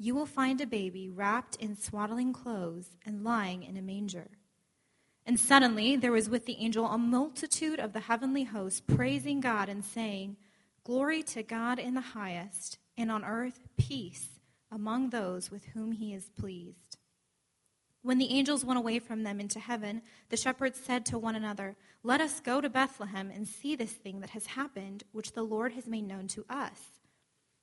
you will find a baby wrapped in swaddling clothes and lying in a manger. And suddenly there was with the angel a multitude of the heavenly host praising God and saying, Glory to God in the highest, and on earth peace among those with whom he is pleased. When the angels went away from them into heaven, the shepherds said to one another, Let us go to Bethlehem and see this thing that has happened, which the Lord has made known to us.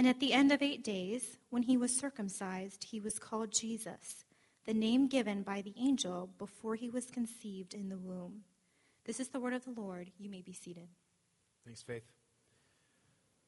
And at the end of eight days, when he was circumcised, he was called Jesus, the name given by the angel before he was conceived in the womb. This is the word of the Lord. You may be seated. Thanks, Faith.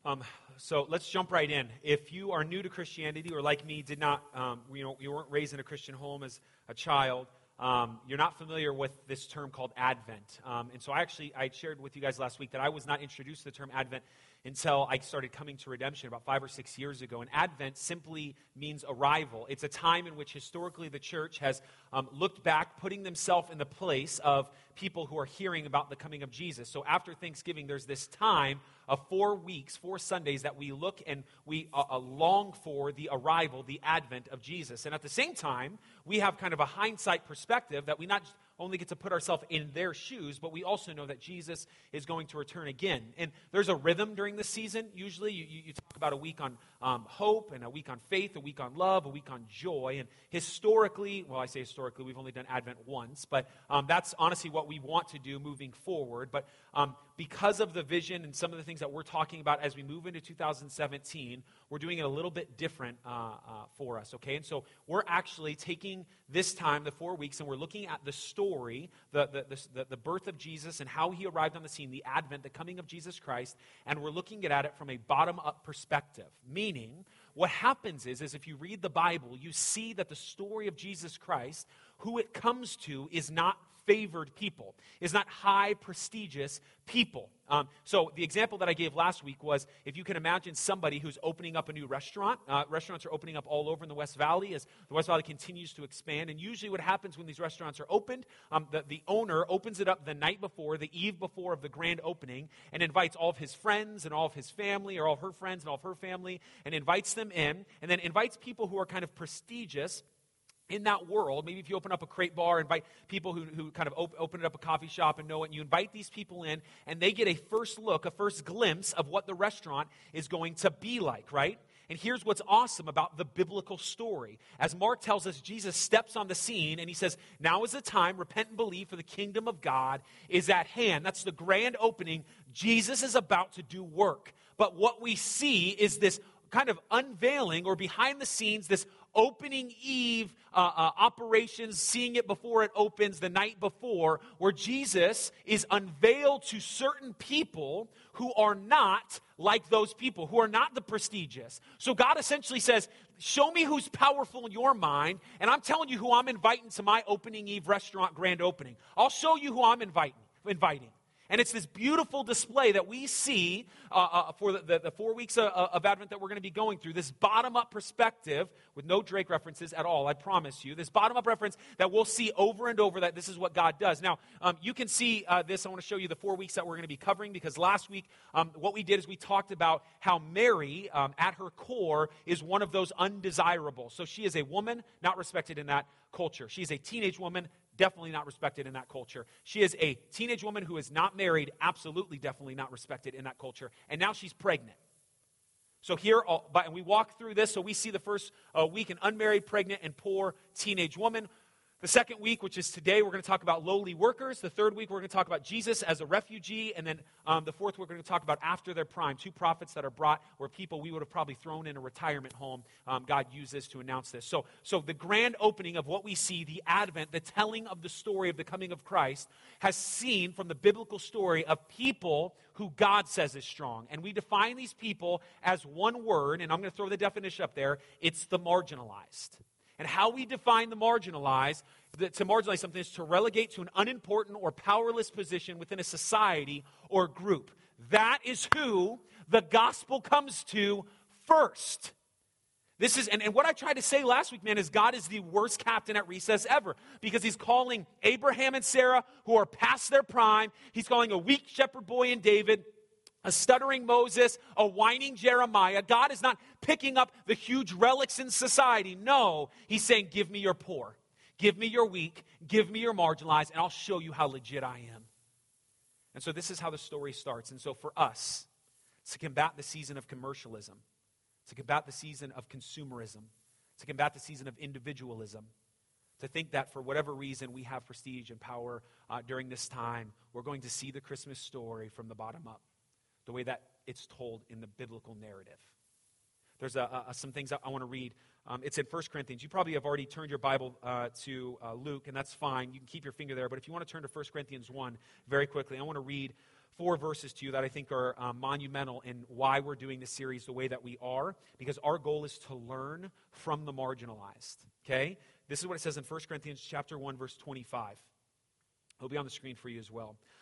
Um, so let's jump right in. If you are new to Christianity or like me, did not, um, you know, you weren't raised in a Christian home as a child, um, you're not familiar with this term called Advent. Um, and so I actually, I shared with you guys last week that I was not introduced to the term Advent until I started coming to redemption about five or six years ago. And Advent simply means arrival. It's a time in which historically the church has um, looked back, putting themselves in the place of people who are hearing about the coming of Jesus. So after Thanksgiving, there's this time of four weeks, four Sundays that we look and we uh, uh, long for the arrival, the advent of Jesus. And at the same time, we have kind of a hindsight perspective that we not only get to put ourselves in their shoes, but we also know that Jesus is going to return again. And there's a rhythm during the season. Usually, you, you talk about a week on um, hope, and a week on faith, a week on love, a week on joy. And historically, well, I say historically, we've only done Advent once, but um, that's honestly what we want to do moving forward. But um, because of the vision and some of the things that we're talking about as we move into 2017, we're doing it a little bit different uh, uh, for us, okay? And so we're actually taking this time, the four weeks, and we're looking at the story, the, the, the, the birth of Jesus and how he arrived on the scene, the advent, the coming of Jesus Christ, and we're looking at it from a bottom up perspective. Meaning, what happens is, is if you read the Bible, you see that the story of Jesus Christ, who it comes to, is not favored people, is not high, prestigious people. Um, so, the example that I gave last week was if you can imagine somebody who's opening up a new restaurant. Uh, restaurants are opening up all over in the West Valley as the West Valley continues to expand. And usually, what happens when these restaurants are opened, um, the, the owner opens it up the night before, the eve before of the grand opening, and invites all of his friends and all of his family, or all of her friends and all of her family, and invites them in, and then invites people who are kind of prestigious in that world, maybe if you open up a crate bar, invite people who, who kind of op- open it up a coffee shop and know it, and you invite these people in, and they get a first look, a first glimpse of what the restaurant is going to be like, right? And here's what's awesome about the biblical story. As Mark tells us, Jesus steps on the scene and he says, Now is the time, repent and believe, for the kingdom of God is at hand. That's the grand opening. Jesus is about to do work. But what we see is this kind of unveiling or behind the scenes, this opening eve uh, uh, operations, seeing it before it opens the night before, where Jesus is unveiled to certain people who are not like those people, who are not the prestigious. So God essentially says, Show me who's powerful in your mind, and I'm telling you who I'm inviting to my opening eve restaurant grand opening. I'll show you who I'm inviting. inviting. And it's this beautiful display that we see uh, uh, for the, the, the, four weeks of, of Advent that we're going to be going through. This bottom up perspective with no Drake references at all, I promise you. This bottom up reference that we'll see over and over that this is what God does. Now, um, you can see uh, this. I want to show you the four weeks that we're going to be covering because last week, um, what we did is we talked about how Mary, um, at her core, is one of those undesirable. So she is a woman not respected in that culture. She's a teenage woman definitely not respected in that culture. She is a teenage woman who is not married, absolutely, definitely not respected in that culture. And now she's pregnant. So here, and we walk through this, so we see the first uh, week an unmarried, pregnant, and poor teenage woman. The second week, which is today, we're going to talk about lowly workers. The third week, we're going to talk about Jesus as a refugee. And then um, the fourth, we're going to talk about after their prime. Two prophets that are brought, where people we would have probably thrown in a retirement home. Um, God uses to announce this. So, so the grand opening of what we see, the advent, the telling of the story of the coming of Christ, has seen from the biblical story of people who God says is strong. And we define these people as one word, and I'm going to throw the definition up there it's the marginalized. And how we define the marginalized, to marginalize something is to relegate to an unimportant or powerless position within a society or group. That is who the gospel comes to first. This is, and, and what I tried to say last week, man, is God is the worst captain at recess ever because he's calling Abraham and Sarah, who are past their prime, he's calling a weak shepherd boy in David, a stuttering Moses, a whining Jeremiah. God is not picking up the huge relics in society. No, He's saying, Give me your poor, give me your weak, give me your marginalized, and I'll show you how legit I am. And so this is how the story starts. And so for us, to combat the season of commercialism, to combat the season of consumerism, to combat the season of individualism, to think that for whatever reason we have prestige and power uh, during this time, we're going to see the Christmas story from the bottom up the way that it's told in the biblical narrative. There's a, a, some things I, I want to read. Um, it's in 1 Corinthians. You probably have already turned your Bible uh, to uh, Luke, and that's fine. You can keep your finger there. But if you want to turn to 1 Corinthians 1 very quickly, I want to read four verses to you that I think are um, monumental in why we're doing this series the way that we are, because our goal is to learn from the marginalized. Okay? This is what it says in 1 Corinthians chapter 1, verse 25. It'll be on the screen for you as well.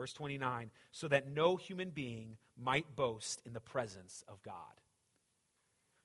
Verse 29 so that no human being might boast in the presence of God.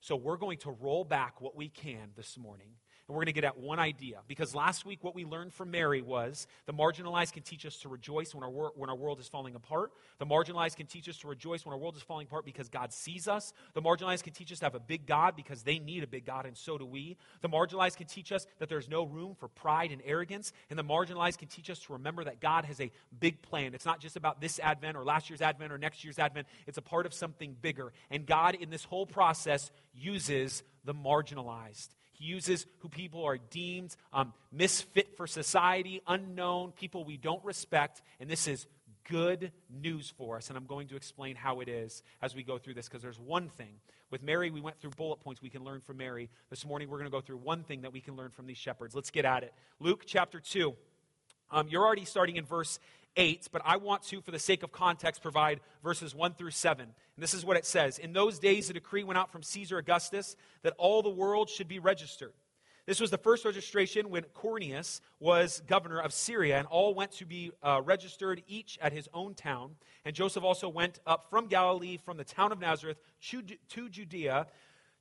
So we're going to roll back what we can this morning and we're going to get at one idea. Because last week, what we learned from Mary was the marginalized can teach us to rejoice when our, wor- when our world is falling apart. The marginalized can teach us to rejoice when our world is falling apart because God sees us. The marginalized can teach us to have a big God because they need a big God, and so do we. The marginalized can teach us that there's no room for pride and arrogance. And the marginalized can teach us to remember that God has a big plan. It's not just about this Advent or last year's Advent or next year's Advent, it's a part of something bigger. And God, in this whole process, uses the marginalized. He uses who people are deemed um, misfit for society, unknown, people we don't respect. And this is good news for us. And I'm going to explain how it is as we go through this because there's one thing. With Mary, we went through bullet points we can learn from Mary. This morning, we're going to go through one thing that we can learn from these shepherds. Let's get at it. Luke chapter 2. Um, you're already starting in verse 8, but I want to, for the sake of context, provide verses 1 through 7. And this is what it says In those days, a decree went out from Caesar Augustus that all the world should be registered. This was the first registration when Quirinius was governor of Syria, and all went to be uh, registered, each at his own town. And Joseph also went up from Galilee, from the town of Nazareth, to, to Judea,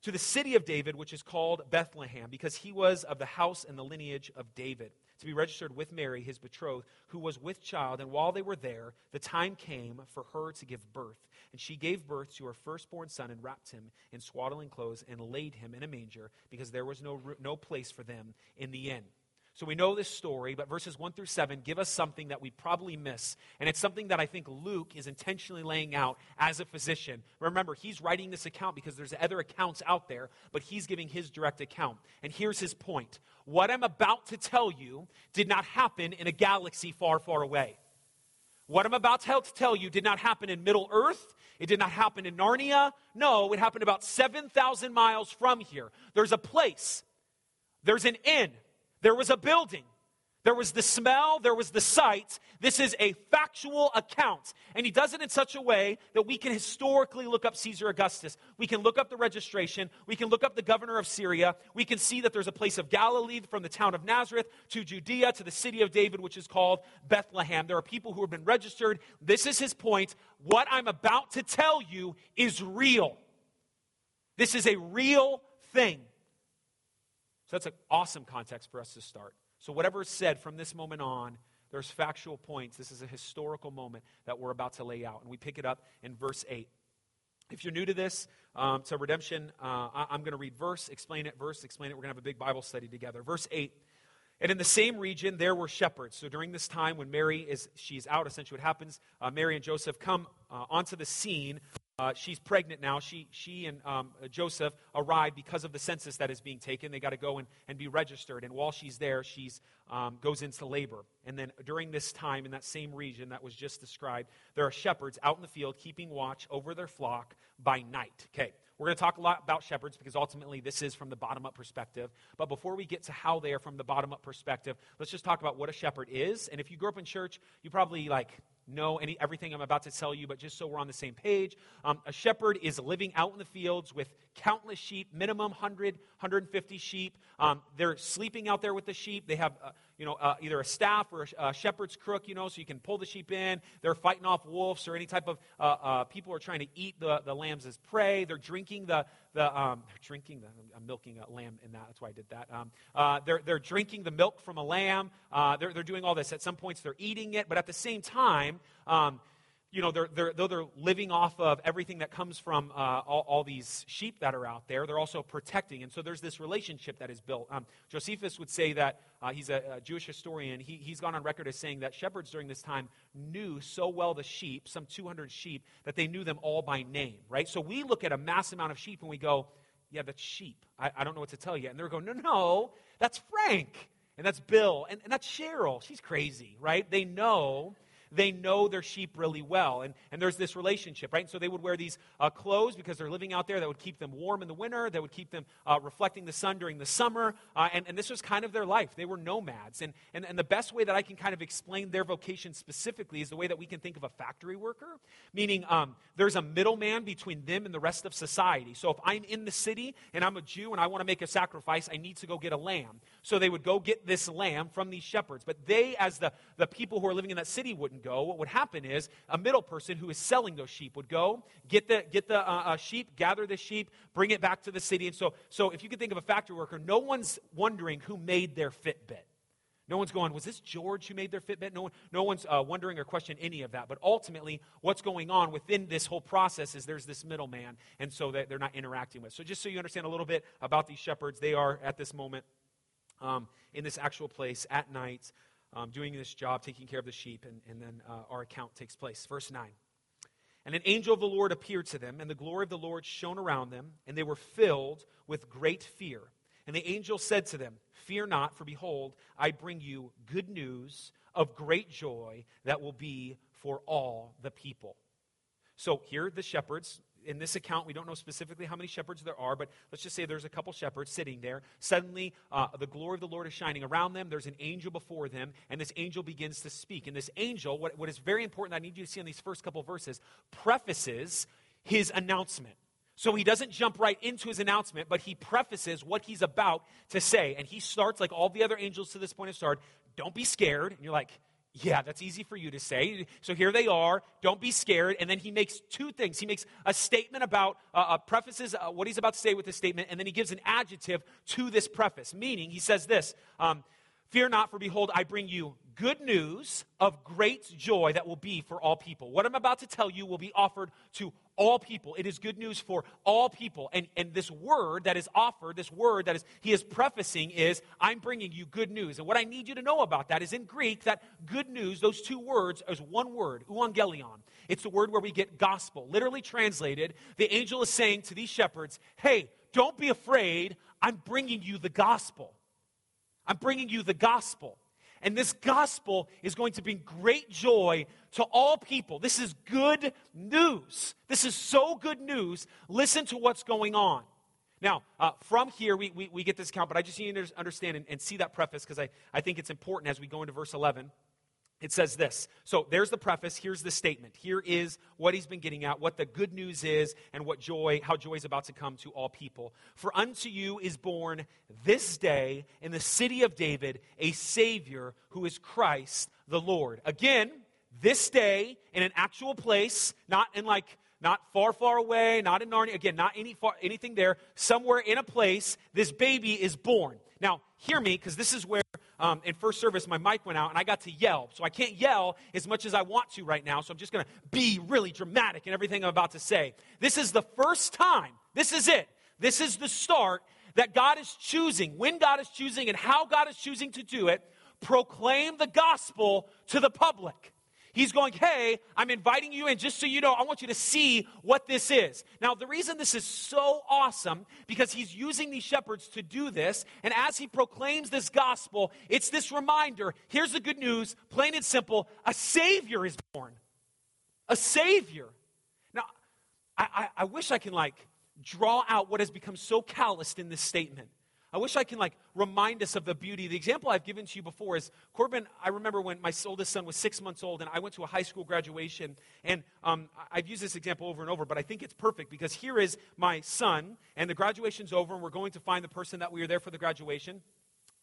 to the city of David, which is called Bethlehem, because he was of the house and the lineage of David to be registered with Mary, his betrothed, who was with child. And while they were there, the time came for her to give birth. And she gave birth to her firstborn son and wrapped him in swaddling clothes and laid him in a manger because there was no, no place for them in the inn. So we know this story, but verses 1 through 7 give us something that we probably miss. And it's something that I think Luke is intentionally laying out as a physician. Remember, he's writing this account because there's other accounts out there, but he's giving his direct account. And here's his point What I'm about to tell you did not happen in a galaxy far, far away. What I'm about to tell you did not happen in Middle Earth. It did not happen in Narnia. No, it happened about 7,000 miles from here. There's a place, there's an inn there was a building. There was the smell, there was the sight. This is a factual account. And he does it in such a way that we can historically look up Caesar Augustus. We can look up the registration. We can look up the governor of Syria. We can see that there's a place of Galilee from the town of Nazareth to Judea to the city of David, which is called Bethlehem. There are people who have been registered. This is his point. What I'm about to tell you is real. This is a real thing. That's an awesome context for us to start. So, whatever is said from this moment on, there's factual points. This is a historical moment that we're about to lay out. And we pick it up in verse 8. If you're new to this, um, to redemption, uh, I, am going to read verse, explain it, verse, explain it. We're going to have a big Bible study together. Verse 8. And in the same region, there were shepherds. So during this time, when Mary is she's out, essentially what happens, uh, Mary and Joseph come uh, onto the scene uh, she's pregnant now. She, she and um, Joseph arrive because of the census that is being taken. They got to go and, and be registered. And while she's there, she um, goes into labor. And then during this time, in that same region that was just described, there are shepherds out in the field keeping watch over their flock by night. Okay, we're going to talk a lot about shepherds because ultimately this is from the bottom up perspective. But before we get to how they are from the bottom up perspective, let's just talk about what a shepherd is. And if you grew up in church, you probably like know any, everything I'm about to tell you, but just so we're on the same page, um, a shepherd is living out in the fields with countless sheep, minimum 100, 150 sheep. Um, they're sleeping out there with the sheep. They have, uh, you know, uh, either a staff or a, a, shepherd's crook, you know, so you can pull the sheep in. They're fighting off wolves or any type of uh, uh people are trying to eat the, the lambs as prey. They're drinking the, the um, they're drinking the, I'm milking a lamb in that. That's why I did that. Um, uh, they're, they're drinking the milk from a lamb. Uh, they're, they're doing all this. At some points, they're eating it, but at the same time, um, you know, they're, they're, though they're living off of everything that comes from uh, all, all, these sheep that are out there, they're also protecting. And so there's this relationship that is built. Um, Josephus would say that uh, he's a, a, Jewish historian. He, he's gone on record as saying that shepherds during this time knew so well the sheep, some 200 sheep, that they knew them all by name, right? So we look at a mass amount of sheep and we go, yeah, that's sheep. I, I don't know what to tell you. And they're going, no, no, that's Frank. And that's Bill. And, and that's Cheryl. She's crazy, right? They know they know their sheep really well. And, and there's this relationship, right? And so they would wear these uh, clothes because they're living out there that would keep them warm in the winter, that would keep them uh, reflecting the sun during the summer. Uh, and, and this was kind of their life. They were nomads. And, and, and the best way that I can kind of explain their vocation specifically is the way that we can think of a factory worker, meaning um, there's a middleman between them and the rest of society. So if I'm in the city and I'm a Jew and I want to make a sacrifice, I need to go get a lamb. So they would go get this lamb from these shepherds. But they, as the, the people who are living in that city, wouldn't go, what would happen is a middle person who is selling those sheep would go, get the, get the uh, uh, sheep, gather the sheep, bring it back to the city. And so, so if you could think of a factory worker, no one's wondering who made their Fitbit. No one's going, was this George who made their Fitbit? No, one, no one's uh, wondering or questioning any of that. But ultimately, what's going on within this whole process is there's this middleman, and so that they're not interacting with. So just so you understand a little bit about these shepherds, they are at this moment um, in this actual place at night um, doing this job, taking care of the sheep, and, and then uh, our account takes place. Verse 9. And an angel of the Lord appeared to them, and the glory of the Lord shone around them, and they were filled with great fear. And the angel said to them, Fear not, for behold, I bring you good news of great joy that will be for all the people. So here the shepherds in this account, we don't know specifically how many shepherds there are, but let's just say there's a couple shepherds sitting there. Suddenly, uh, the glory of the Lord is shining around them. There's an angel before them, and this angel begins to speak. And this angel, what, what is very important, I need you to see in these first couple verses, prefaces his announcement. So he doesn't jump right into his announcement, but he prefaces what he's about to say. And he starts like all the other angels to this point have started. Don't be scared. And you're like, yeah, that's easy for you to say. So here they are. Don't be scared. And then he makes two things. He makes a statement about, uh, uh, prefaces uh, what he's about to say with this statement, and then he gives an adjective to this preface. Meaning, he says this um, Fear not, for behold, I bring you good news of great joy that will be for all people. What I'm about to tell you will be offered to all people. It is good news for all people. And, and this word that is offered, this word that is he is prefacing is, I'm bringing you good news. And what I need you to know about that is in Greek, that good news, those two words is one word, euangelion. It's the word where we get gospel. Literally translated, the angel is saying to these shepherds, hey, don't be afraid. I'm bringing you the gospel. I'm bringing you the gospel. And this gospel is going to bring great joy to all people. This is good news. This is so good news. Listen to what's going on. Now, uh, from here, we, we, we, get this account, but I just need you to understand and, and see that preface because I, I think it's important as we go into verse 11. It says this. So there's the preface. Here's the statement. Here is what he's been getting at, what the good news is, and what joy, how joy is about to come to all people. For unto you is born this day in the city of David a Savior who is Christ the Lord. Again, this day in an actual place, not in like not far, far away, not in Narnia, again, not any far, anything there, somewhere in a place, this baby is born. Now, hear me, because this is where um, in first service, my mic went out and I got to yell. So I can't yell as much as I want to right now. So I'm just going to be really dramatic in everything I'm about to say. This is the first time, this is it. This is the start that God is choosing, when God is choosing, and how God is choosing to do it, proclaim the gospel to the public. He's going, hey, I'm inviting you in just so you know, I want you to see what this is. Now, the reason this is so awesome, because he's using these shepherds to do this, and as he proclaims this gospel, it's this reminder here's the good news, plain and simple a Savior is born. A Savior. Now, I, I, I wish I can like draw out what has become so calloused in this statement. I wish I can like remind us of the beauty. The example I've given to you before is Corbin. I remember when my oldest son was six months old, and I went to a high school graduation. And um, I've used this example over and over, but I think it's perfect because here is my son, and the graduation's over, and we're going to find the person that we were there for the graduation.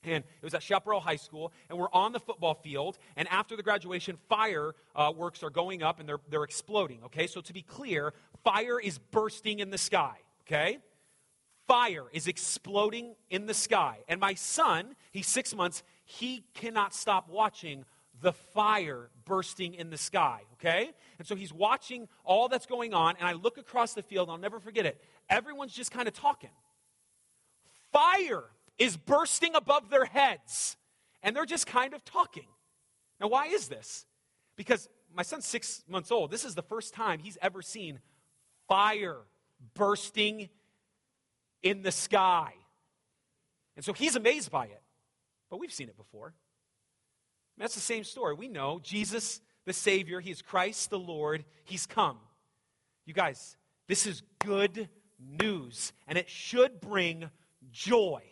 And it was at Chaparral High School, and we're on the football field. And after the graduation, fireworks uh, are going up and they're, they're exploding. Okay, so to be clear, fire is bursting in the sky. Okay, fire is exploding in the sky. And my son, he's six months, he cannot stop watching the fire bursting in the sky, okay? And so he's watching all that's going on, and I look across the field, and I'll never forget it. Everyone's just kind of talking. Fire is bursting above their heads, and they're just kind of talking. Now, why is this? Because my son's six months old. This is the first time he's ever seen fire bursting in the sky. And so he's amazed by it. But we've seen it before. That's the same story. We know Jesus, the Savior, He is Christ the Lord, He's come. You guys, this is good news, and it should bring joy.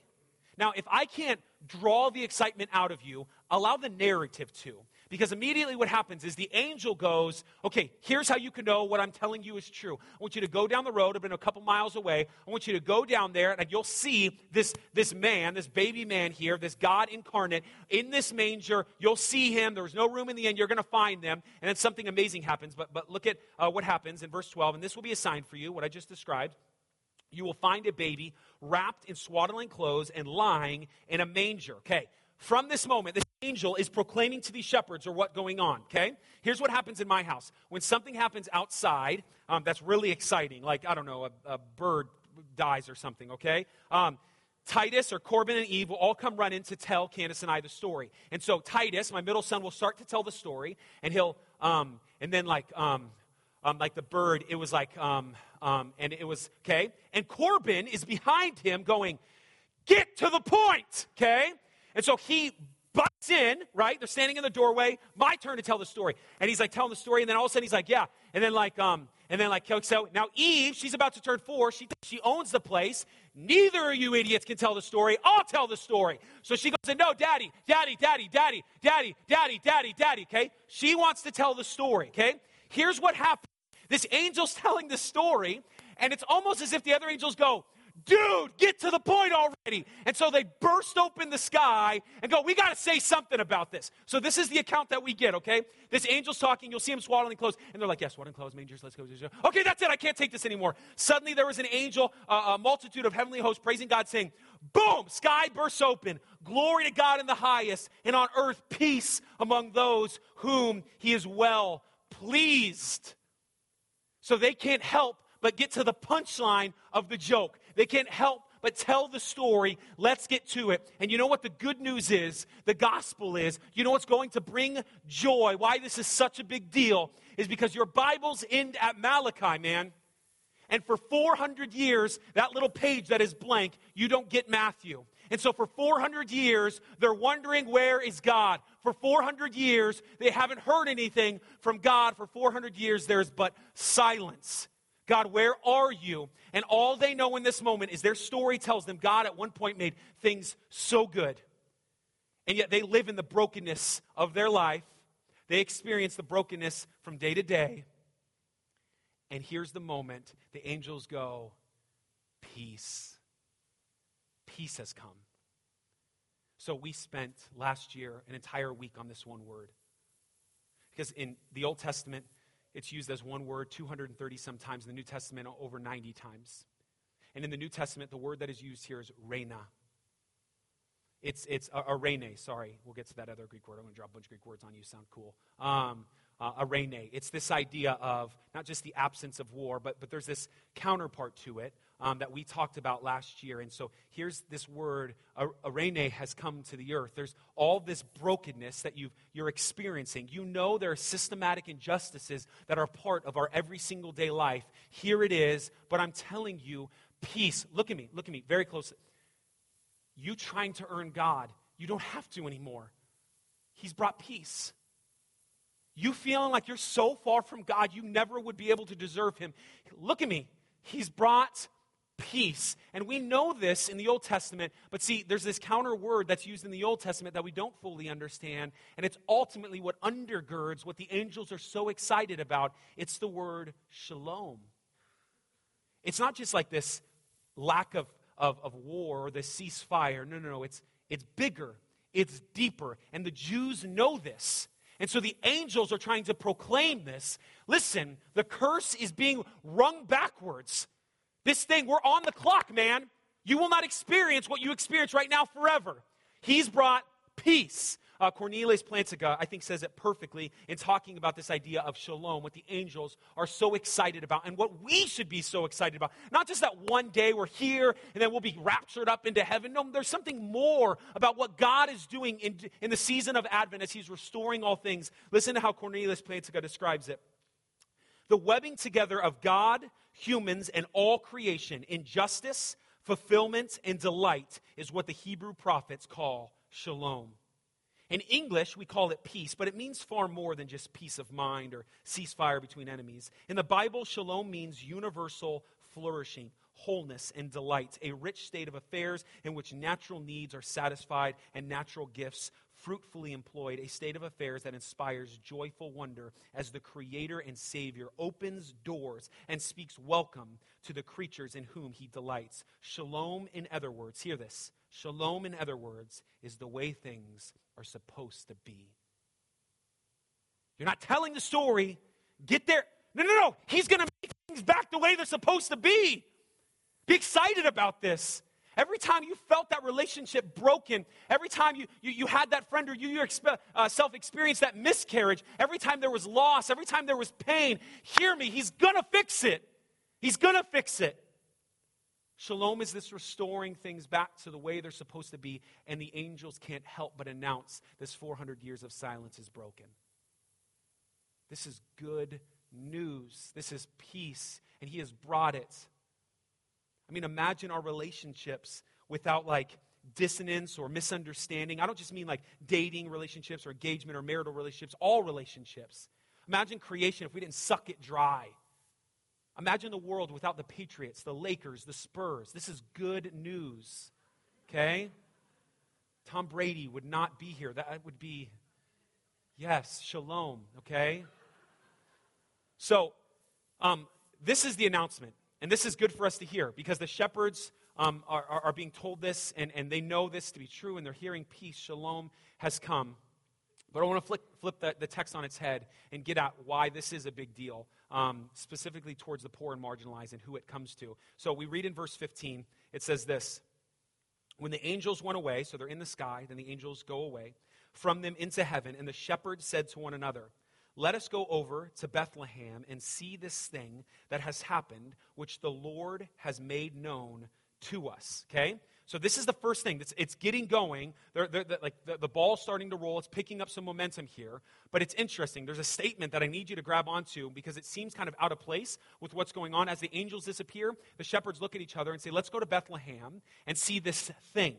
Now, if I can't draw the excitement out of you, allow the narrative to. Because immediately what happens is the angel goes, okay, here's how you can know what I'm telling you is true. I want you to go down the road, I've been a couple miles away. I want you to go down there and you'll see this, this man, this baby man here, this God incarnate in this manger. You'll see him. There was no room in the end. You're going to find them. And then something amazing happens. But, but look at uh, what happens in verse 12. And this will be a sign for you, what I just described. You will find a baby wrapped in swaddling clothes and lying in a manger. Okay, from this moment, this angel is proclaiming to these shepherds or what going on, okay? Here's what happens in my house. When something happens outside um, that's really exciting, like, I don't know, a, a bird dies or something, okay? Um, Titus or Corbin and Eve will all come run in to tell Candace and I the story. And so Titus, my middle son, will start to tell the story, and he'll, um, and then like, um, um, like the bird, it was like, um, um, and it was, okay? And Corbin is behind him going, get to the point, okay? And so he butts in, right? They're standing in the doorway. My turn to tell the story. And he's like telling the story, and then all of a sudden he's like, yeah. And then like, um, and then like, so now Eve, she's about to turn four. She she owns the place. Neither of you idiots can tell the story. I'll tell the story. So she goes and no, daddy, daddy, daddy, daddy, daddy, daddy, daddy, daddy. Okay, she wants to tell the story. Okay, here's what happened. This angel's telling the story, and it's almost as if the other angels go, dude, get to the point already. And so they burst open the sky and go, we got to say something about this. So this is the account that we get, okay? This angel's talking, you'll see him swaddling clothes, and they're like, yes, swaddling clothes, mangers, let's go. Okay, that's it, I can't take this anymore. Suddenly there was an angel, uh, a multitude of heavenly hosts praising God, saying, boom, sky bursts open. Glory to God in the highest, and on earth peace among those whom he is well pleased. So they can't help but get to the punchline of the joke. They can't help but tell the story. Let's get to it. And you know what the good news is? The gospel is. You know what's going to bring joy? Why this is such a big deal is because your Bibles end at Malachi, man. And for 400 years, that little page that is blank, you don't get Matthew. And so for 400 years, they're wondering where is God. For 400 years, they haven't heard anything from God. For 400 years, there's but silence. God, where are you? And all they know in this moment is their story tells them God at one point made things so good. And yet they live in the brokenness of their life. They experience the brokenness from day to day. And here's the moment the angels go, Peace. Peace has come. So we spent last year an entire week on this one word. Because in the Old Testament, it's used as one word 230 sometimes. In the New Testament, over 90 times. And in the New Testament, the word that is used here is rhema. it's, it's a, eirene, sorry. We'll get to that other Greek word. I'm going to drop a bunch of Greek words on you. Sound cool. Um, uh, eirene. It's this idea of not just the absence of war, but, but there's this counterpart to it um, that we talked about last year. And so here's this word, eirene, has come to the earth. There's all this brokenness that you you're experiencing. You know there are systematic injustices that are part of our every single day life. Here it is, but I'm telling you, peace. Look at me, look at me very closely you trying to earn God, you don't have to anymore. He's brought peace. You feeling like you're so far from God, you never would be able to deserve Him. Look at me. He's brought peace. And we know this in the Old Testament, but see, there's this counter word that's used in the Old Testament that we don't fully understand, and it's ultimately what undergirds what the angels are so excited about. It's the word shalom. It's not just like this lack of of, of war or the ceasefire. No, no, no. It's, it's bigger, it's deeper. And the Jews know this. And so the angels are trying to proclaim this. Listen, the curse is being rung backwards. This thing, we're on the clock, man. You will not experience what you experience right now forever. He's brought peace. Uh, Cornelius Plantinga, I think, says it perfectly in talking about this idea of shalom, what the angels are so excited about, and what we should be so excited about. Not just that one day we're here and then we'll be raptured up into heaven. No, there's something more about what God is doing in, in the season of Advent as He's restoring all things. Listen to how Cornelius Plantinga describes it. The webbing together of God, humans, and all creation in justice, fulfillment, and delight is what the Hebrew prophets call shalom. In English, we call it peace, but it means far more than just peace of mind or ceasefire between enemies. In the Bible, shalom means universal flourishing, wholeness, and delight, a rich state of affairs in which natural needs are satisfied and natural gifts fruitfully employed, a state of affairs that inspires joyful wonder as the Creator and Savior opens doors and speaks welcome to the creatures in whom He delights. Shalom, in other words, hear this Shalom, in other words, is the way things are supposed to be. You're not telling the story. Get there. No, no, no. He's going to make things back the way they're supposed to be. Be excited about this. Every time you felt that relationship broken, every time you, you, you had that friend or you yourself uh, experienced that miscarriage, every time there was loss, every time there was pain, hear me, he's to fix it. He's to fix it. Shalom is this restoring things back to the way they're supposed to be, and the angels can't help but announce this 400 years of silence is broken. This is good news. This is peace, and He has brought it. I mean, imagine our relationships without like dissonance or misunderstanding. I don't just mean like dating relationships or engagement or marital relationships, all relationships. Imagine creation if we didn't suck it dry Imagine the world without the Patriots, the Lakers, the Spurs. This is good news. Okay? Tom Brady would not be here. That would be, yes, shalom. Okay? So, um, this is the announcement. And this is good for us to hear because the shepherds um, are, are, are being told this and, and they know this to be true and they're hearing peace. Shalom has come. But I want to flip, flip the, the, text on its head and get at why this is a big deal, um, specifically towards the poor and marginalized and who it comes to. So we read in verse 15, it says this When the angels went away, so they're in the sky, then the angels go away from them into heaven, and the shepherds said to one another, Let us go over to Bethlehem and see this thing that has happened, which the Lord has made known to us. Okay? So this is the first thing. It's, it's getting going. They're, they're, they're, like the, the ball's starting to roll. It's picking up some momentum here. But it's interesting. There's a statement that I need you to grab onto because it seems kind of out of place with what's going on. As the angels disappear, the shepherds look at each other and say, let's go to Bethlehem and see this thing.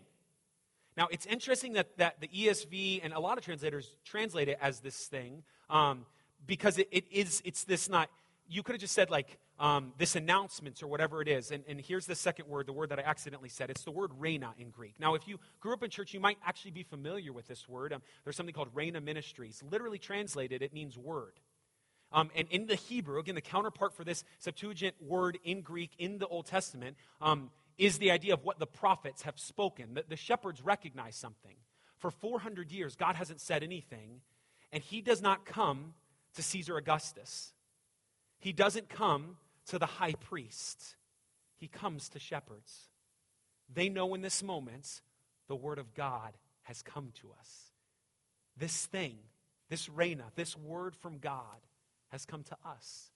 Now, it's interesting that, that the ESV and a lot of translators translate it as this thing um, because it, it is, it's this not, you could have just said like um, this announcement or whatever it is. And, and here's the second word, the word that I accidentally said. It's the word rhema in Greek. Now, if you grew up in church, you might actually be familiar with this word. Um, there's something called rhema ministries. Literally translated, it means word. Um, and in the Hebrew, again, the counterpart for this Septuagint word in Greek in the Old Testament um, is the idea of what the prophets have spoken. That the shepherds recognize something. For 400 years, God hasn't said anything, and he does not come to Caesar Augustus. He doesn't come to the high priest, he comes to shepherds. They know in this moment the word of God has come to us. This thing, this rhema, this word from God has come to us.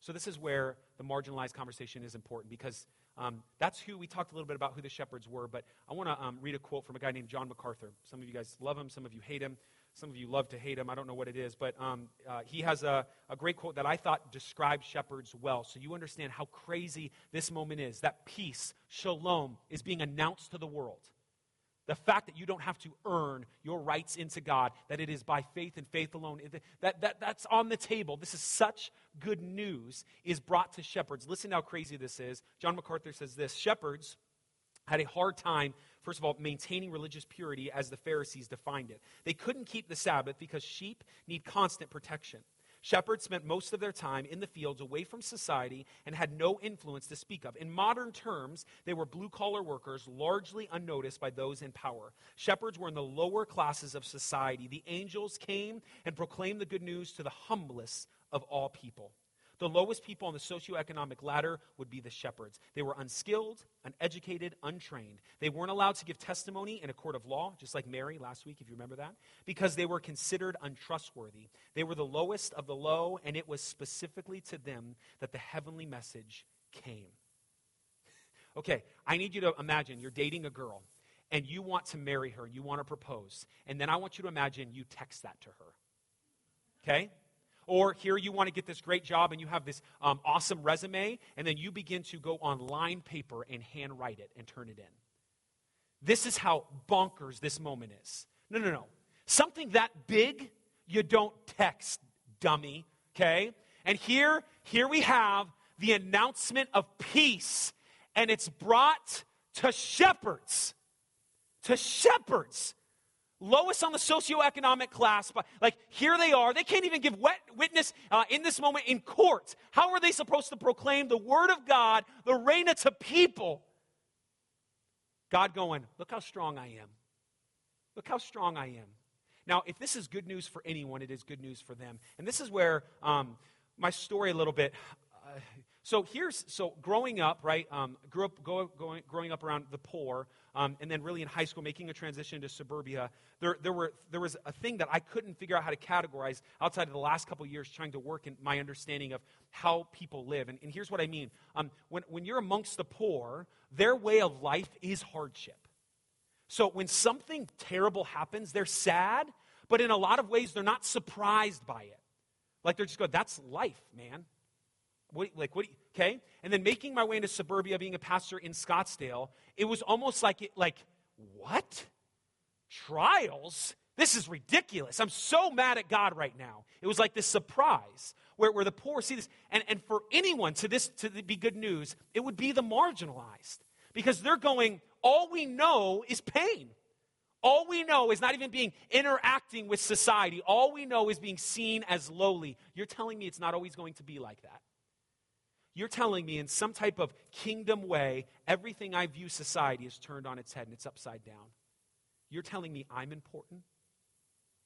So, this is where the marginalized conversation is important because um, that's who we talked a little bit about who the shepherds were. But I want to um, read a quote from a guy named John MacArthur. Some of you guys love him, some of you hate him. Some of you love to hate him. I don't know what it is, but um, uh, he has a, a great quote that I thought described shepherds well. So you understand how crazy this moment is. That peace, shalom, is being announced to the world. The fact that you don't have to earn your rights into God, that it is by faith and faith alone, that, that, that's on the table. This is such good news, is brought to shepherds. Listen how crazy this is. John MacArthur says this Shepherds had a hard time, first of all, maintaining religious purity as the Pharisees defined it. They couldn't keep the Sabbath because sheep need constant protection. Shepherds spent most of their time in the fields away from society and had no influence to speak of. In modern terms, they were blue collar workers, largely unnoticed by those in power. Shepherds were in the lower classes of society. The angels came and proclaimed the good news to the humblest of all people. The lowest people on the socioeconomic ladder would be the shepherds. They were unskilled, uneducated, untrained. They weren't allowed to give testimony in a court of law, just like Mary last week, if you remember that, because they were considered untrustworthy. They were the lowest of the low, and it was specifically to them that the heavenly message came. okay, I need you to imagine you're dating a girl, and you want to marry her, you want to propose, and then I want you to imagine you text that to her. Okay? Or here you want to get this great job and you have this um, awesome resume, and then you begin to go on line paper and handwrite it and turn it in. This is how bonkers this moment is. No, no, no. Something that big, you don't text, dummy, okay? And here, here we have the announcement of peace, and it's brought to shepherds. To shepherds lowest on the socioeconomic class. But like here they are. They can't even give wet witness uh, in this moment in court. How are they supposed to proclaim the word of God, the rhema to people? God going, look how strong I am. Look how strong I am. Now, if this is good news for anyone, it is good news for them. And this is where um, my story a little bit. Uh, so here's so growing up, right? Um, grew up go, going, growing up around the poor um, and then really in high school making a transition to suburbia, there, there, were, there was a thing that I couldn't figure out how to categorize outside of the last couple years trying to work in my understanding of how people live. And, and here's what I mean um, when, when you're amongst the poor, their way of life is hardship. So when something terrible happens, they're sad, but in a lot of ways, they're not surprised by it. Like they're just going, that's life, man. What, like, what, okay? And then making my way into suburbia, being a pastor in Scottsdale, it was almost like, it, like, what? Trials? This is ridiculous. I'm so mad at God right now. It was like this surprise where, where the poor see this. And, and for anyone to this to be good news, it would be the marginalized. Because they're going, all we know is pain. All we know is not even being interacting with society. All we know is being seen as lowly. You're telling me it's not always going to be like that. You're telling me in some type of kingdom way, everything I view society is turned on its head and it's upside down. You're telling me I'm important?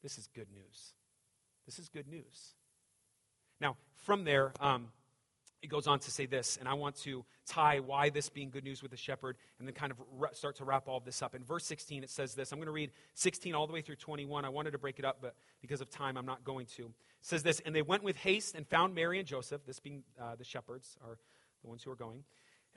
This is good news. This is good news. Now, from there, um, it goes on to say this, and I want to tie why this being good news with the shepherd and then kind of start to wrap all of this up. In verse 16, it says this. I'm going to read 16 all the way through 21. I wanted to break it up, but because of time, I'm not going to. It says this And they went with haste and found Mary and Joseph, this being uh, the shepherds, are the ones who are going,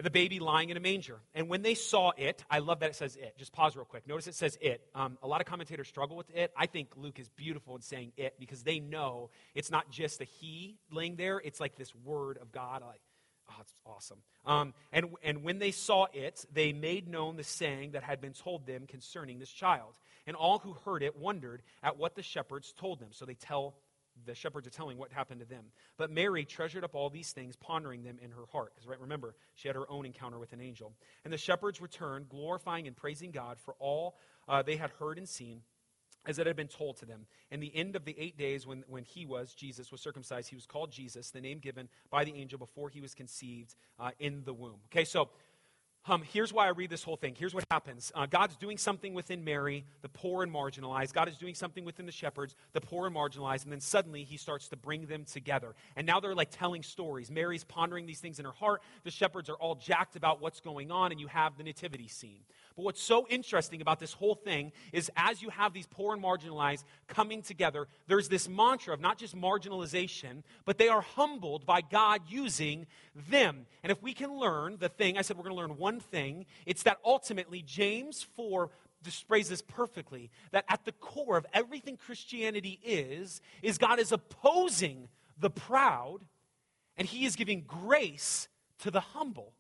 the baby lying in a manger. And when they saw it, I love that it says it. Just pause real quick. Notice it says it. Um, a lot of commentators struggle with it. I think Luke is beautiful in saying it because they know it's not just a he laying there, it's like this word of God. Like, oh, it's awesome. Um, and, and when they saw it, they made known the saying that had been told them concerning this child. And all who heard it wondered at what the shepherds told them. So they tell the shepherds are telling what happened to them. But Mary treasured up all these things, pondering them in her heart. Because, right, remember, she had her own encounter with an angel. And the shepherds returned, glorifying and praising God for all uh, they had heard and seen, as it had been told to them. And the end of the eight days when, when he was, Jesus, was circumcised, he was called Jesus, the name given by the angel before he was conceived uh, in the womb. Okay, so Um, here's why I read this whole thing. Here's what happens uh, God's doing something within Mary, the poor and marginalized. God is doing something within the shepherds, the poor and marginalized. And then suddenly he starts to bring them together. And now they're like telling stories. Mary's pondering these things in her heart. The shepherds are all jacked about what's going on, and you have the nativity scene. But what's so interesting about this whole thing is as you have these poor and marginalized coming together, there's this mantra of not just marginalization, but they are humbled by God using them. And if we can learn the thing, I said we're going to learn one thing, it's that ultimately James 4 displays this perfectly that at the core of everything Christianity is, is God is opposing the proud and he is giving grace to the humble.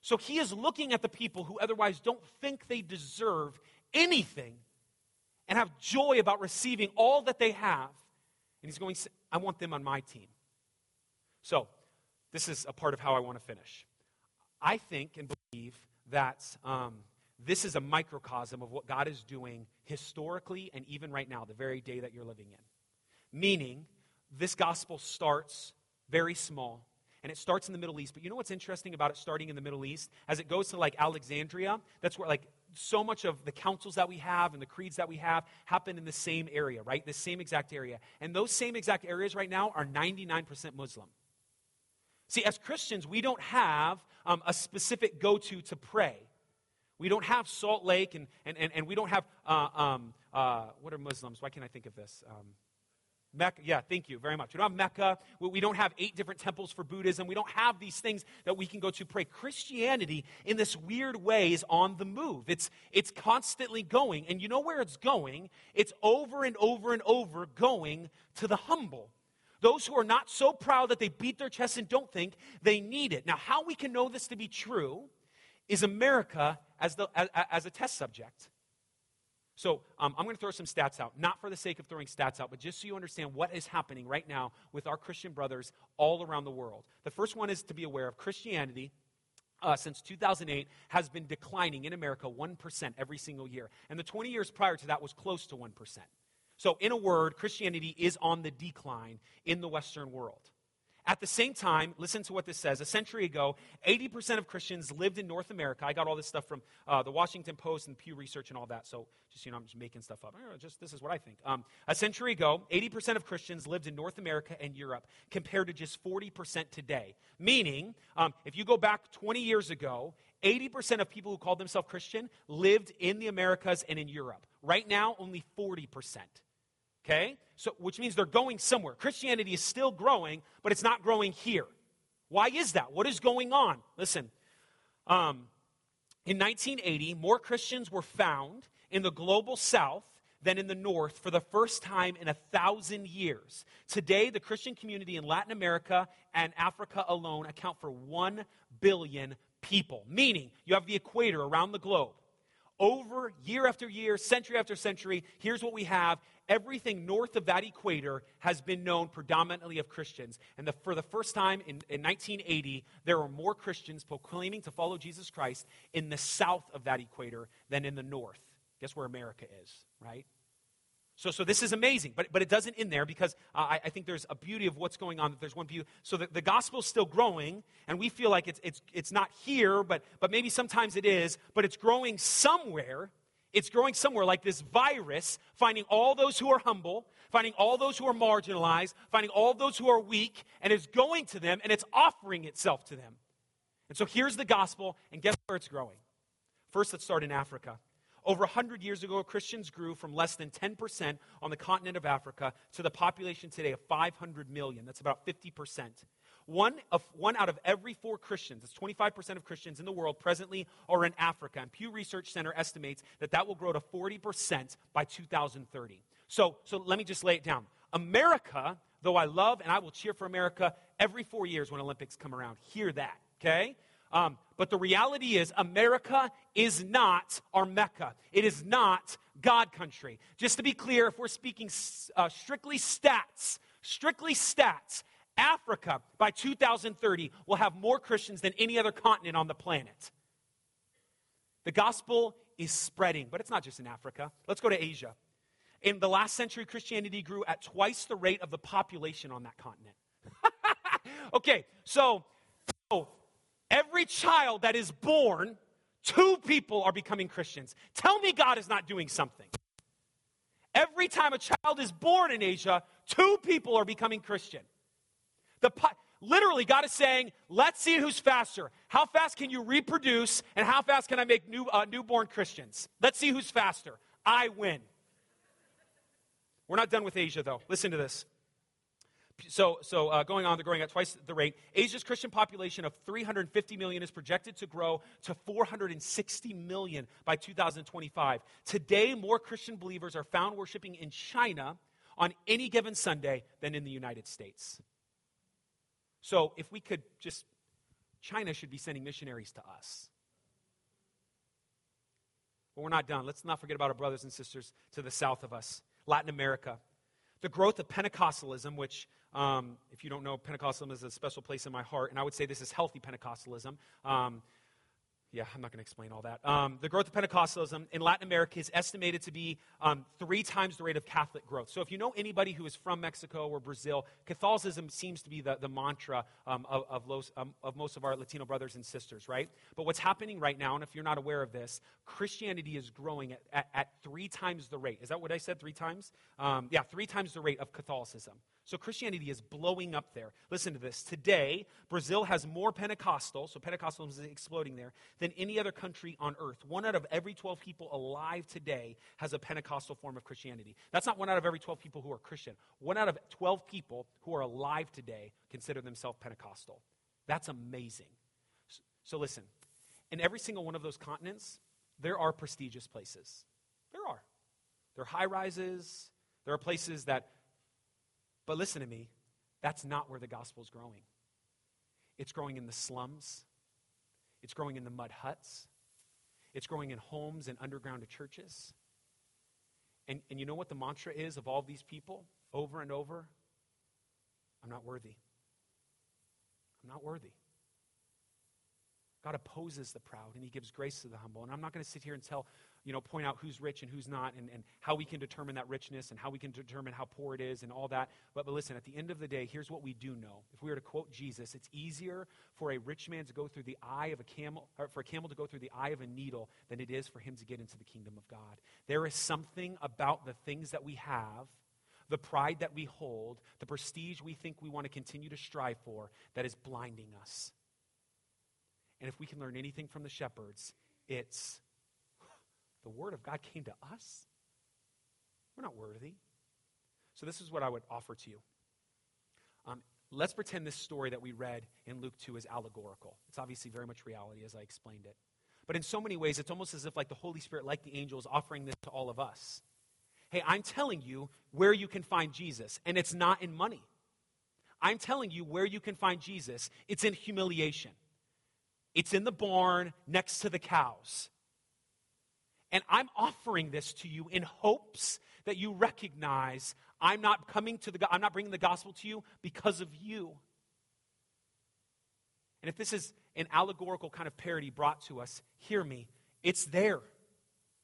So he is looking at the people who otherwise don't think they deserve anything and have joy about receiving all that they have. And he's going, I want them on my team. So, this is a part of how I want to finish. I think and believe that um, this is a microcosm of what God is doing historically and even right now, the very day that you're living in. Meaning, this gospel starts very small and it starts in the Middle East. But you know what's interesting about it starting in the Middle East? As it goes to like Alexandria, that's where like so much of the councils that we have and the creeds that we have happen in the same area, right? The same exact area. And those same exact areas right now are 99% Muslim. See, as Christians, we don't have um, a specific go to to pray. We don't have Salt Lake and, and, and, and we don't have, uh, um, uh, what are Muslims? Why can't I think of this? Um, Mecca, yeah, thank you very much. We don't have Mecca. We don't have eight different temples for Buddhism. We don't have these things that we can go to pray. Christianity, in this weird way, is on the move. It's, it's constantly going. And you know where it's going? It's over and over and over going to the humble. Those who are not so proud that they beat their chest and don't think they need it. Now, how we can know this to be true is America as, the, as, as a test subject. So um, I'm going to throw some stats out, not for the sake of throwing stats out, but just so you understand what is happening right now with our Christian brothers all around the world. The first one is to be aware of Christianity. Uh, since 2008 has been declining in America 1% every single year. And the 20 years prior to that was close to 1%. So, in a word, Christianity is on the decline in the Western world. At the same time, listen to what this says. A century ago, 80% of Christians lived in North America. I got all this stuff from uh, the Washington Post and Pew Research and all that. So just, you know, I'm just making stuff up. Just this is what I think. Um, a century ago, 80% of Christians lived in North America and Europe compared to just 40% today. Meaning, um, if you go back 20 years ago, 80% of people who called themselves Christian lived in the Americas and in Europe. Right now, only 40%. Okay? So, which means they're going somewhere. Christianity is still growing, but it's not growing here. Why is that? What is going on? Listen, um, in 1980, more Christians were found in the global south than in the north for the first time in a thousand years. Today, the Christian community in Latin America and Africa alone account for 1 billion people, meaning you have the equator around the globe. Over year after year, century after century, here's what we have everything north of that equator has been known predominantly of Christians. And the, for the first time in, in 1980, there were more Christians proclaiming to follow Jesus Christ in the south of that equator than in the north. Guess where America is, right? So, so this is amazing, but, but it doesn't end there because uh, I, I, think there's a beauty of what's going on. That there's one view. So the, the gospel's still growing, and we feel like it's, it's, it's not here, but, but maybe sometimes it is, but it's growing somewhere it's growing somewhere like this virus, finding all those who are humble, finding all those who are marginalized, finding all those who are weak, and it's going to them and it's offering itself to them. And so here's the gospel, and guess where it's growing? First, let's start in Africa. Over 100 years ago, Christians grew from less than 10% on the continent of Africa to the population today of 500 million. That's about 50%. One, of, one out of every four Christians, that's 25% of Christians in the world presently, are in Africa. And Pew Research Center estimates that that will grow to 40% by 2030. So, so let me just lay it down. America, though I love and I will cheer for America every four years when Olympics come around, hear that, okay? Um, but the reality is, America is not our Mecca. It is not God country. Just to be clear, if we're speaking uh, strictly stats, strictly stats, Africa, by 2030, will have more Christians than any other continent on the planet. The gospel is spreading, but it's not just in Africa. Let's go to Asia. In the last century, Christianity grew at twice the rate of the population on that continent. okay, so, so Every child that is born, two people are becoming Christians. Tell me God is not doing something. Every time a child is born in Asia, two people are becoming Christian. The literally, God is saying, let's see who's faster. How fast can you reproduce, and how fast can I make new, uh, newborn Christians? Let's see who's faster. I win. We're not done with Asia, though. Listen to this. So, so uh, going on, they're growing at twice the rate. Asia's Christian population of 350 million is projected to grow to 460 million by 2025. Today, more Christian believers are found worshiping in China on any given Sunday than in the United States. So, if we could just, China should be sending missionaries to us. But we're not done. Let's not forget about our brothers and sisters to the south of us, Latin America. The growth of Pentecostalism, which um, if you don't know, Pentecostalism is a special place in my heart, and I would say this is healthy Pentecostalism. Um, yeah, I'm not going to explain all that. Um, the growth of Pentecostalism in Latin America is estimated to be um, three times the rate of Catholic growth. So, if you know anybody who is from Mexico or Brazil, Catholicism seems to be the, the mantra um, of, of, los, um, of most of our Latino brothers and sisters, right? But what's happening right now, and if you're not aware of this, Christianity is growing at, at, at three times the rate. Is that what I said? Three times? Um, yeah, three times the rate of Catholicism. So Christianity is blowing up there. Listen to this. Today, Brazil has more Pentecostal, so Pentecostalism is exploding there, than any other country on earth. One out of every 12 people alive today has a Pentecostal form of Christianity. That's not one out of every 12 people who are Christian. One out of 12 people who are alive today consider themselves Pentecostal. That's amazing. So listen, in every single one of those continents, there are prestigious places. There are. There are high rises. There are places that but listen to me, that's not where the gospel is growing. It's growing in the slums, it's growing in the mud huts, it's growing in homes and underground churches. And, and you know what the mantra is of all these people over and over? I'm not worthy. I'm not worthy. God opposes the proud and he gives grace to the humble. And I'm not going to sit here and tell you know, point out who's rich and who's not and, and how we can determine that richness and how we can determine how poor it is and all that. But, but listen, at the end of the day, here's what we do know. If we were to quote Jesus, it's easier for a rich man to go through the eye of a camel, or for a camel to go through the eye of a needle than it is for him to get into the kingdom of God. There is something about the things that we have the pride that we hold, the prestige we think we want to continue to strive for, that is blinding us. And if we can learn anything from the shepherds, it's the Word of God came to us. We're not worthy. So, this is what I would offer to you. Um, let's pretend this story that we read in Luke 2 is allegorical. It's obviously very much reality as I explained it. But in so many ways, it's almost as if, like the Holy Spirit, like the angel, is offering this to all of us. Hey, I'm telling you where you can find Jesus, and it's not in money. I'm telling you where you can find Jesus. It's in humiliation. It's in the barn next to the cows. And I'm offering this to you in hopes that you recognize I'm not coming to the I'm not bringing the gospel to you because of you. And if this is an allegorical kind of parody brought to us, hear me. It's there.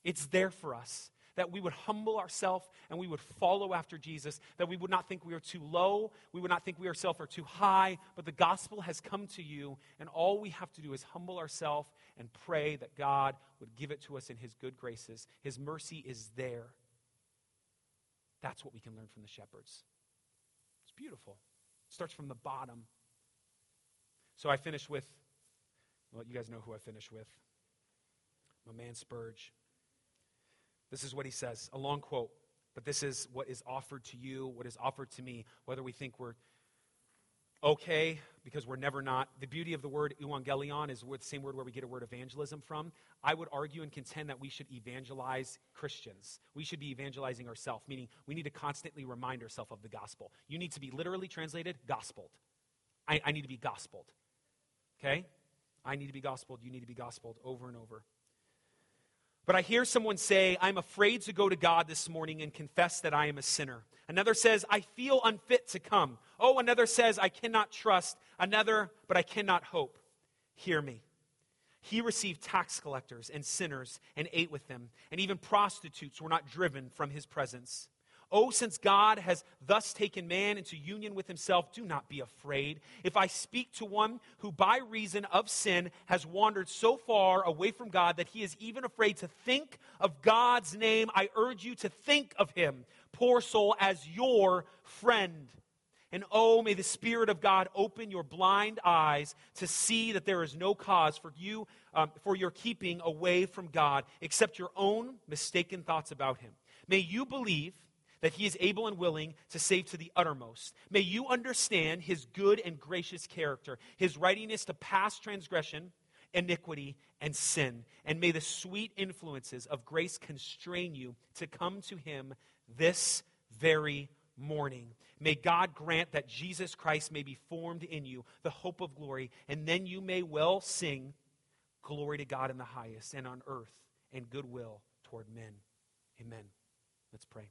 It's there for us that we would humble ourselves and we would follow after Jesus, that we would not think we are too low, we would not think we ourselves are too high, but the gospel has come to you, and all we have to do is humble ourselves and pray that God would give it to us in His good graces. His mercy is there. That's what we can learn from the shepherds. It's beautiful. It starts from the bottom. So I finish with, well, you guys know who I finish with. My man Spurge. This is what he says, a long quote, but this is what is offered to you, what is offered to me, whether we think we're okay because we're never not. The beauty of the word evangelion is the same word where we get a word evangelism from. I would argue and contend that we should evangelize Christians. We should be evangelizing ourselves, meaning we need to constantly remind ourselves of the gospel. You need to be literally translated gospeled. I, I need to be gospeled. Okay? I need to be gospeled. You need to be gospeled over and over. But I hear someone say, I'm afraid to go to God this morning and confess that I am a sinner. Another says, I feel unfit to come. Oh, another says, I cannot trust. Another, but I cannot hope. Hear me. He received tax collectors and sinners and ate with them, and even prostitutes were not driven from his presence. Oh, since God has thus taken man into union with himself, do not be afraid. If I speak to one who by reason of sin has wandered so far away from God that he is even afraid to think of God's name, I urge you to think of him, poor soul, as your friend. And oh, may the Spirit of God open your blind eyes to see that there is no cause for you, um, for your keeping away from God, except your own mistaken thoughts about him. May you believe that he is able and willing to save to the uttermost. May you understand his good and gracious character, his readiness to pass transgression, iniquity, and sin. And may the sweet influences of grace constrain you to come to him this very morning. May God grant that Jesus Christ may be formed in you, the hope of glory, and then you may well sing, Glory to God in the highest, and on earth, and goodwill toward men. Amen. Let's pray.